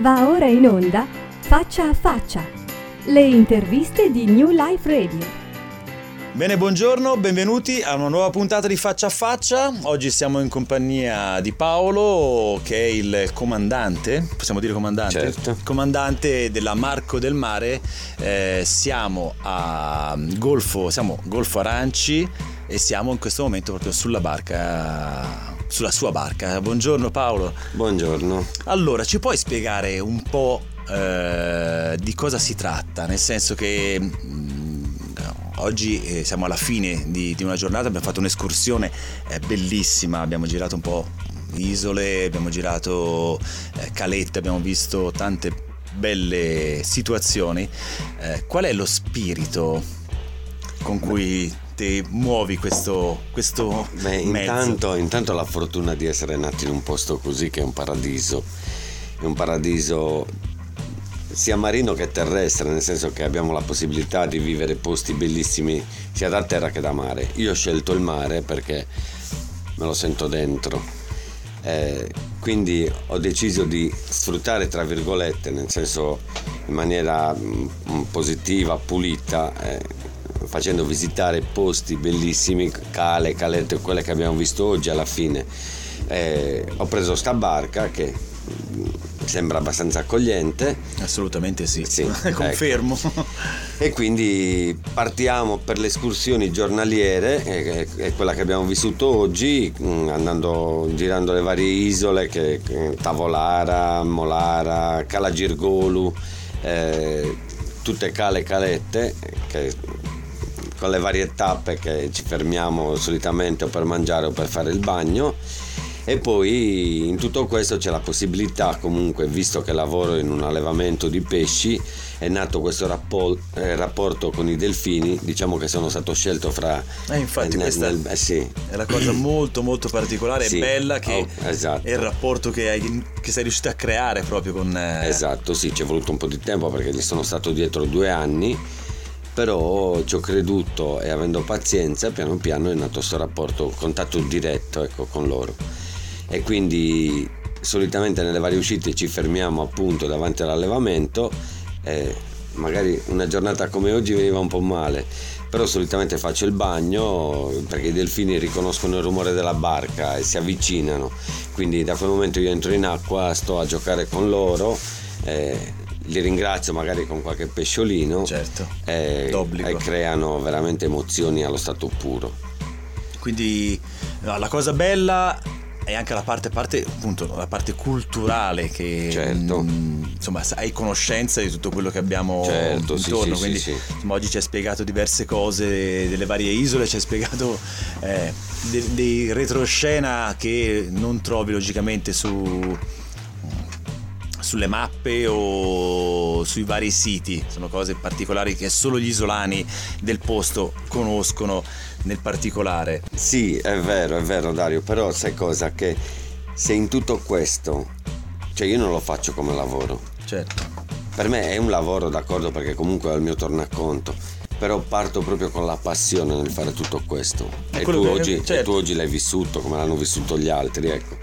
Va ora in onda Faccia a Faccia, le interviste di New Life Radio. Bene, buongiorno, benvenuti a una nuova puntata di Faccia a Faccia. Oggi siamo in compagnia di Paolo, che è il comandante, possiamo dire comandante? Certo. Comandante della Marco del Mare. Eh, siamo a Golfo, siamo Golfo Aranci e siamo in questo momento proprio sulla barca sulla sua barca. Buongiorno Paolo. Buongiorno. Allora, ci puoi spiegare un po' eh, di cosa si tratta? Nel senso che mh, oggi eh, siamo alla fine di, di, una giornata, abbiamo fatto un'escursione eh, bellissima, abbiamo girato un po' isole, abbiamo girato eh, calette, abbiamo visto tante belle situazioni. Eh, qual è lo spirito con cui te muovi questo, questo Beh, intanto, intanto, la fortuna di essere nati in un posto così che è un paradiso. È un paradiso sia marino che terrestre, nel senso che abbiamo la possibilità di vivere posti bellissimi sia da terra che da mare. Io ho scelto il mare perché me lo sento dentro. Eh, quindi ho deciso di sfruttare tra virgolette, nel senso in maniera mm, positiva, pulita, eh, facendo visitare posti bellissimi, cale, calette, quelle che abbiamo visto oggi alla fine. Eh, ho preso sta barca che sembra abbastanza accogliente. Assolutamente sì, sì confermo. Ecco. E quindi partiamo per le escursioni giornaliere, è, è quella che abbiamo vissuto oggi, mm, andando, girando le varie isole, che, Tavolara, Molara, Calagirgolu, eh, tutte cale calette, che con le varie tappe che ci fermiamo solitamente o per mangiare o per fare il bagno e poi in tutto questo c'è la possibilità comunque visto che lavoro in un allevamento di pesci è nato questo rapport, eh, rapporto con i delfini diciamo che sono stato scelto fra eh, infatti eh, questa nel, eh, sì. è la cosa molto molto particolare e sì. bella che oh, esatto. è il rapporto che, hai, che, sei riuscito a creare proprio con eh... esatto sì ci è voluto un po' di tempo perché gli sono stato dietro due anni però ci ho creduto e avendo pazienza piano piano è nato questo rapporto, contatto diretto ecco, con loro. E quindi solitamente nelle varie uscite ci fermiamo appunto davanti all'allevamento e magari una giornata come oggi veniva un po' male. Però solitamente faccio il bagno perché i delfini riconoscono il rumore della barca e si avvicinano. Quindi da quel momento io entro in acqua sto a giocare con loro eh, li ringrazio magari con qualche pesciolino certo, e, e creano veramente emozioni allo stato puro. Quindi no, la cosa bella è anche la parte, parte, appunto, la parte culturale che certo. mh, mm, insomma hai conoscenza di tutto quello che abbiamo certo, intorno sì, quindi sì, sì. Insomma, oggi ci hai spiegato diverse cose delle varie isole ci hai spiegato eh, dei, dei retroscena che non trovi logicamente su sulle mappe o sui vari siti, sono cose particolari che solo gli isolani del posto conoscono nel particolare. Sì, è vero, è vero Dario, però sai cosa? Che se in tutto questo, cioè io non lo faccio come lavoro. Certo. Per me è un lavoro, d'accordo, perché comunque è il mio tornaconto però parto proprio con la passione nel fare tutto questo e tu, oggi, certo. e tu, oggi, l'hai vissuto come l'hanno vissuto gli altri ecco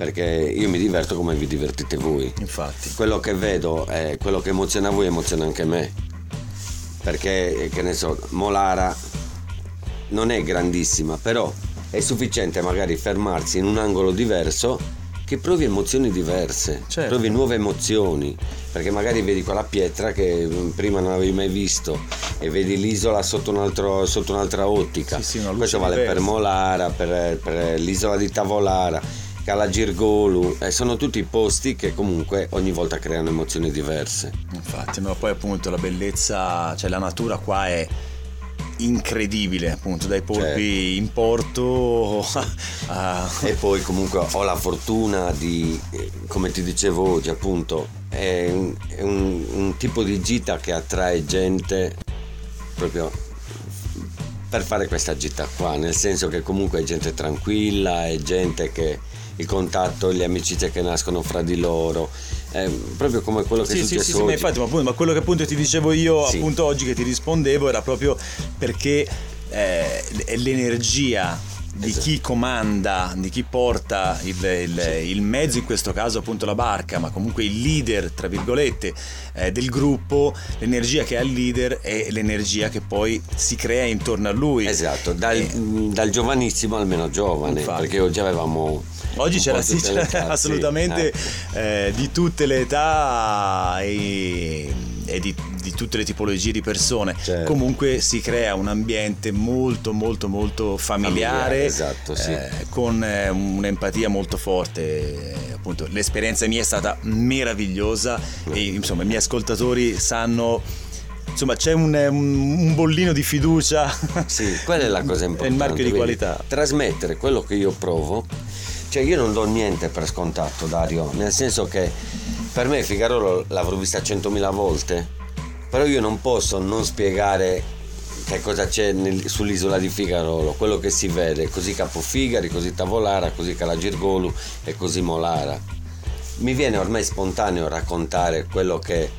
perché io mi diverto come vi divertite voi. Infatti. Quello che vedo è quello che emoziona voi emoziona anche me. Perché, che ne so, Molara non è grandissima, però è sufficiente magari fermarsi in un angolo diverso che provi emozioni diverse, certo. provi nuove emozioni, perché magari vedi quella pietra che prima non avevi mai visto e vedi l'isola sotto, un altro, sotto un'altra ottica. Sì, sì, Questo vale diversa. per Molara, per, per l'isola di Tavolara Calagirgolu, eh, sono tutti posti che comunque ogni volta creano emozioni diverse. Infatti, ma poi appunto la bellezza, cioè la natura qua è incredibile appunto dai polpi certo. in porto a... e poi comunque ho la fortuna di come ti dicevo oggi appunto è un, è un, un tipo di gita che attrae gente proprio per fare questa gita qua nel senso che comunque è gente tranquilla è gente che il contatto, le amicizie che nascono fra di loro. È proprio come quello che sì, è successo sì, sì, sì, ma infatti, ma, appunto, ma quello che appunto ti dicevo io sì. appunto oggi che ti rispondevo era proprio perché eh, l'energia di Esatto. chi comanda, di chi porta il, il- il mezzo, in questo caso appunto la barca, ma comunque il leader, tra virgolette, eh, del gruppo, l'energia che ha il leader è l'energia che poi si crea intorno a lui. Esatto, dal, Eh, mh, dal giovanissimo al meno giovane, Infatti. perché oggi avevamo... Oggi c'era, sì, c'era età, assolutamente ecco. eh, di tutte le età e, e di, di tutte le tipologie di persone. Certo. Comunque si crea un ambiente molto molto molto familiare, Familiare, esatto, sì. eh, con eh, un'empatia molto forte. Eh, Appunto, l'esperienza mia è stata meravigliosa e insomma i miei ascoltatori sanno... Insomma, c'è un, un- un bollino di fiducia. Sì, quella è la cosa importante. È il marchio di qualità. Trasmettere quello che io provo. Cioè io non do niente per scontato, Dario, nel senso che per me Figaro l'avrò vista 100.000 volte, però io non posso non spiegare che cosa c'è nel- sull'isola di Figarolo, quello che si vede, così Capofigari, così Tavolara, così Calagirgolu e così Molara. Mi viene ormai spontaneo raccontare quello che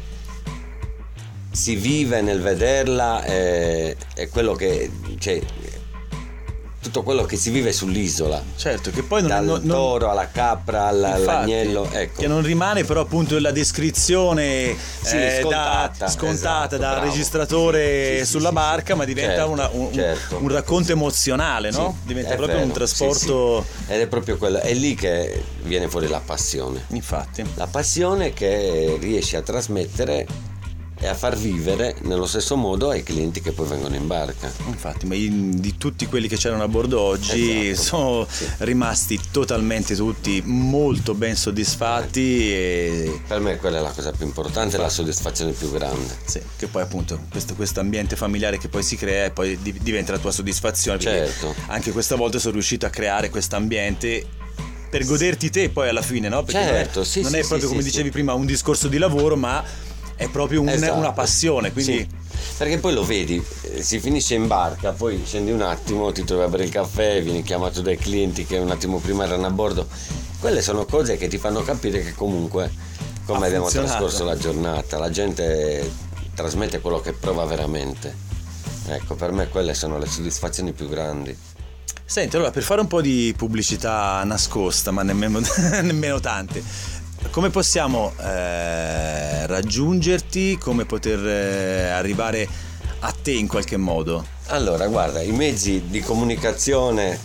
si vive nel vederla e, e quello che cioè, tutto quello che si vive sull'isola certo, che poi non, dal non- toro alla capra alla- Infatti, all'agnello ecco Che non rimane però appunto la descrizione Sì, eh, scontata, da, scontata esatto, da bravo. registratore Sì, sì, sulla barca, ma diventa Certo, una- un, un- certo. un racconto emozionale, no? Sì, diventa proprio un vero, trasporto. sì, sì. ed è proprio quello è lì che viene fuori la passione Infatti. la passione che riesci a trasmettere e a far vivere nello stesso modo ai clienti che poi vengono in barca Infatti, ma di tutti quelli che c'erano a bordo oggi Esatto, sono sì. rimasti totalmente tutti molto ben soddisfatti e per me quella è la cosa più importante la soddisfazione più grande Sì, che poi appunto questo, ambiente familiare che poi si crea e poi di- diventa la tua soddisfazione. Certo. Anche questa volta sono riuscito a creare questo ambiente per goderti te poi alla fine, no? Perché Certo, non è, sì, non sì, è sì, proprio sì, come sì. dicevi prima un discorso di lavoro, ma è proprio un- Esatto. una passione. Quindi Sì. Perché poi lo vedi, eh, si finisce in barca, poi scendi un attimo, ti trovi a bere il caffè, vieni chiamato dai clienti che un attimo prima erano a bordo. Quelle sono cose che ti fanno capire che comunque, come abbiamo trascorso la giornata, la gente trasmette quello che prova veramente. Ecco, per me quelle sono le soddisfazioni più grandi. Senti, allora per fare un po' di pubblicità nascosta, ma nemmeno, nemmeno tante, come possiamo eh, raggiungerti? Come poter eh, arrivare a te in qualche modo? Allora, guarda, i mezzi di comunicazione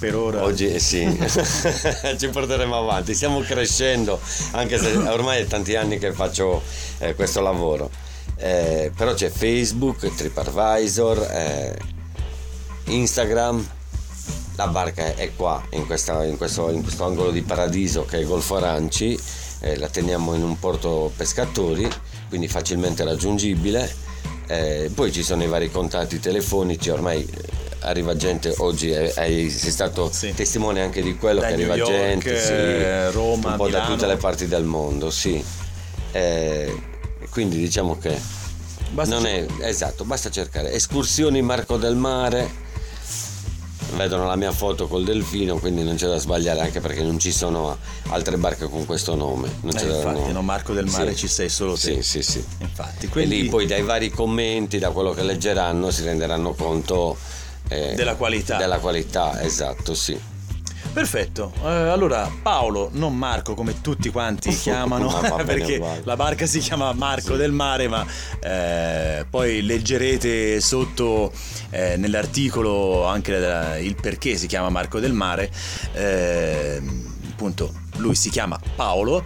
Per ora. Oggi eh, sì, ci porteremo avanti, stiamo crescendo, anche se ormai è tanti anni che faccio eh, questo lavoro. Eh, però c'è Facebook, TripAdvisor, eh, Instagram, la barca è qua, in, questa- in questo, in questo angolo di paradiso che è Golfo Aranci, eh, la teniamo in un porto pescatori, quindi facilmente raggiungibile. Eh, poi ci sono i vari contatti telefonici, ormai eh, arriva gente, oggi è- sei stato Sì. testimone anche di quello Da che New arriva York, gente, sì, eh, Roma, un po' da Milano. tutte le parti del mondo, sì. Eh, quindi diciamo che Basta non è esatto, basta cercare escursioni Marco del Mare. Vedono la mia foto col delfino, quindi non c'è da sbagliare anche perché non ci sono altre barche con questo nome. Non Eh, c'è da- infatti, no, Marco del Mare Sì. ci sei solo te. Sì, sì, sì. Infatti, E quindi lì poi dai vari commenti, da quello che leggeranno, si renderanno conto eh, Della qualità. Della qualità, esatto, sì. Perfetto, Eh, allora Paolo, non Marco come tutti quanti chiamano, bene perché uguale. la barca si chiama Marco del Mare, ma eh, poi leggerete sotto eh, nell'articolo anche la- il perché si chiama Marco del Mare. Eh, appunto, lui si chiama Paolo.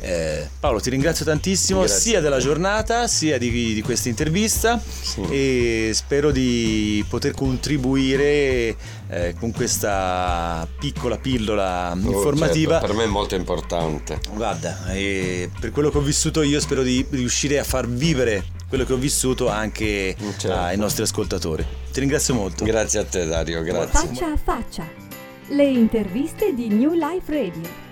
Eh, Paolo, ti ringrazio tantissimo Grazie. sia della giornata sia di, di questa intervista Sì. e spero di poter contribuire eh, con questa piccola pillola Oh, informativa. certo, per me è molto importante. Guarda, eh, per quello che ho vissuto io spero di riuscire a far vivere quello che ho vissuto anche Certo. ai nostri ascoltatori. Ti ringrazio molto. Grazie a te Dario, grazie. Faccia a faccia. Le interviste di New Life Radio.